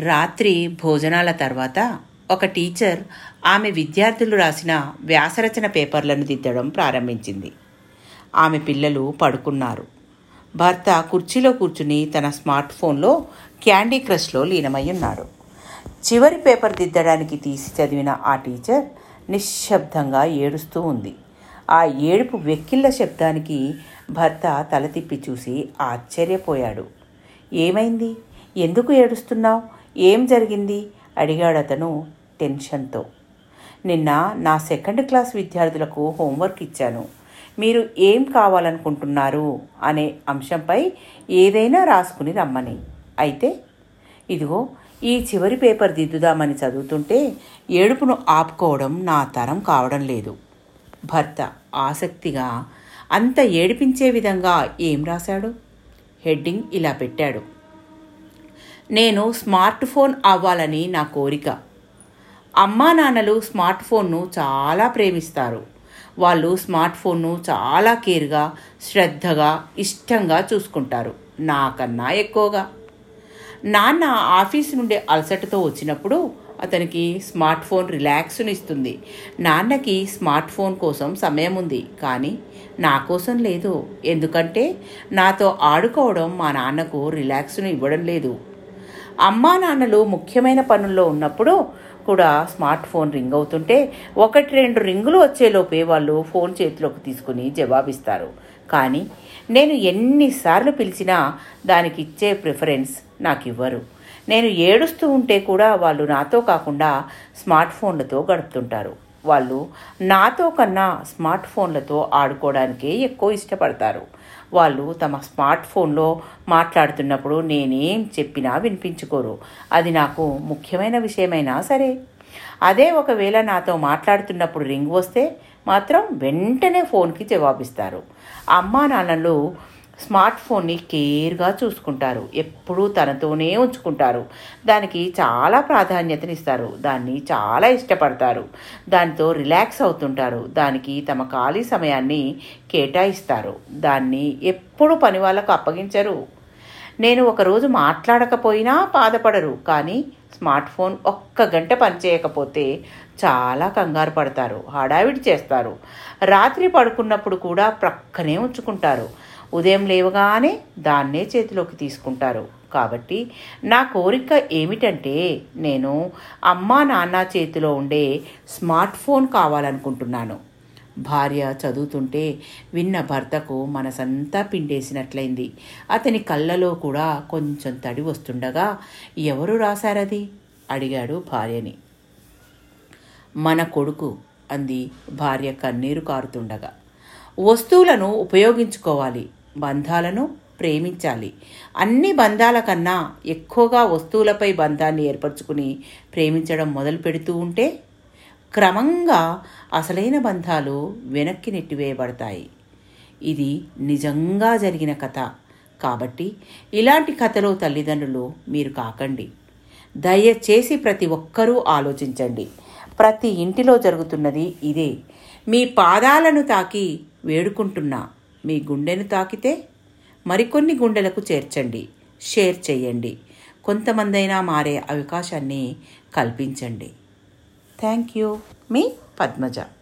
రాత్రి భోజనాల తర్వాత ఒక టీచర్ ఆమె విద్యార్థులు రాసిన వ్యాసరచన పేపర్లను దిద్దడం ప్రారంభించింది. ఆమె పిల్లలు పడుకున్నారు. భర్త కుర్చీలో కూర్చుని తన స్మార్ట్ ఫోన్లో క్యాండీ క్రష్లో లీనమై ఉన్నాడు చివరి పేపర్ దిద్దడానికి తీసి చదివిన ఆ టీచర్ నిశ్శబ్దంగా ఏడుస్తూ ఉంది. ఆ ఏడుపు వెక్కిళ్ళ శబ్దానికి భర్త తల తిప్పి చూసి ఆశ్చర్యపోయాడు. ఏమైంది? ఎందుకు ఏడుస్తున్నావు? ఏం జరిగింది? అడిగాడు అతను టెన్షన్తో. నిన్న నా సెకండ్ క్లాస్ విద్యార్థులకు హోంవర్క్ ఇచ్చాను. మీరు ఏం కావాలనుకుంటున్నారు? అనే అంశంపై ఏదైనా రాసుకుని రమ్మని. అయితే ఇదిగో ఈ చివరి పేపర్ దిద్దుదామని చదువుతుంటే ఏడుపును ఆపుకోవడం నా తరం కావడం లేదు. భర్త ఆసక్తిగా అంత ఏడిపించే విధంగా ఏం రాశాడు? హెడ్డింగ్ ఇలా పెట్టాడు. నేను స్మార్ట్ ఫోన్ అవ్వాలని నా కోరిక. అమ్మా నాన్నలు స్మార్ట్ ఫోన్ను చాలా ప్రేమిస్తారు. వాళ్ళు స్మార్ట్ ఫోన్ను చాలా కేర్గా శ్రద్ధగా ఇష్టంగా చూసుకుంటారు. నాకన్నా ఎక్కువగా. నాన్న ఆఫీస్ నుండి అలసటతో వచ్చినప్పుడు అతనికి స్మార్ట్ ఫోన్ రిలాక్స్ను ఇస్తుంది. నాన్నకి స్మార్ట్ ఫోన్ కోసం సమయం ఉంది. కానీ నా కోసం లేదు. ఎందుకంటే నాతో ఆడుకోవడం మా నాన్నకు రిలాక్స్ను ఇవ్వడం లేదు. అమ్మా నాన్నలు ముఖ్యమైన పనుల్లో ఉన్నప్పుడు కూడా స్మార్ట్ ఫోన్ రింగ్ అవుతుంటే ఒకటి రెండు రింగులు వచ్చేలోపే వాళ్ళు ఫోన్ చేతిలోకి తీసుకుని జవాబిస్తారు. కానీ నేను ఎన్నిసార్లు పిలిచినా దానికి ఇచ్చే ప్రిఫరెన్స్ నాకు ఇవ్వరు నేను ఏడుస్తూ ఉంటే కూడా వాళ్ళు నాతో కాకుండా స్మార్ట్ ఫోన్లతో గడుపుతుంటారు. వాళ్ళు నాతో కన్నా స్మార్ట్ ఫోన్లతో ఆడుకోవడానికే ఎక్కువ ఇష్టపడతారు. వాళ్ళు తమ స్మార్ట్ ఫోన్లో మాట్లాడుతున్నప్పుడు నేనేం చెప్పినా వినిపించుకోరు. అది నాకు ముఖ్యమైన విషయమైనా సరే. అదే ఒకవేళ నాతో మాట్లాడుతున్నప్పుడు రింగ్ వస్తే మాత్రం వెంటనే ఫోన్కి జవాబిస్తారు. అమ్మా నాన్నలు స్మార్ట్ ఫోన్ని కేర్గా చూసుకుంటారు. ఎప్పుడూ తనతోనే ఉంచుకుంటారు. దానికి చాలా ప్రాధాన్యతనిస్తారు. దాన్ని చాలా ఇష్టపడతారు. దానితో రిలాక్స్ అవుతుంటారు. దానికి తమ ఖాళీ సమయాన్ని కేటాయిస్తారు. దాన్ని ఎప్పుడు పని వాళ్ళకు అప్పగించరు. నేను ఒకరోజు మాట్లాడకపోయినా బాధపడరు. కానీ స్మార్ట్ ఫోన్ ఒక్క గంట పనిచేయకపోతే చాలా కంగారు పడతారు. హడావిడి చేస్తారు. రాత్రి పడుకున్నప్పుడు కూడా ప్రక్కనే ఉంచుకుంటారు. ఉదయం లేవగానే దాన్నే చేతిలోకి తీసుకుంటారు. కాబట్టి నా కోరిక ఏమిటంటే నేను అమ్మా నాన్న చేతిలో ఉండే స్మార్ట్ ఫోన్ కావాలనుకుంటున్నాను. భార్య చదువుతుంటే విన్న భర్తకు మనసంతా పిండేసినట్లయింది. అతని కళ్ళలో కూడా కొంచెం తడి వస్తుండగా ఎవరు రాశారది? అడిగాడు భార్యని. మన కొడుకు అంది భార్య కన్నీరు కారుతుండగా. వస్తువులను ఉపయోగించుకోవాలి. బంధాలను ప్రేమించాలి. అన్ని బంధాల కన్నా ఎక్కువగా వస్తువులపై బంధాన్ని ఏర్పరచుకుని ప్రేమించడం మొదలు పెడుతూ ఉంటే క్రమంగా అసలైన బంధాలు వెనక్కి నెట్టివేయబడతాయి. ఇది నిజంగా జరిగిన కథ. కాబట్టి ఇలాంటి కథలో తల్లిదండ్రులు మీరు కాకండి. దయచేసి ప్రతి ఒక్కరూ ఆలోచించండి. ప్రతి ఇంటిలో జరుగుతున్నది ఇదే. మీ పాదాలను తాకి వేడుకుంటున్నా. మీ గుండెను తాకితే మరికొన్ని గుండెలకు చేర్చండి షేర్ చేయండి. కొంతమందైనా మారే అవకాశాన్ని కల్పించండి. Thank you. మీ పద్మజ.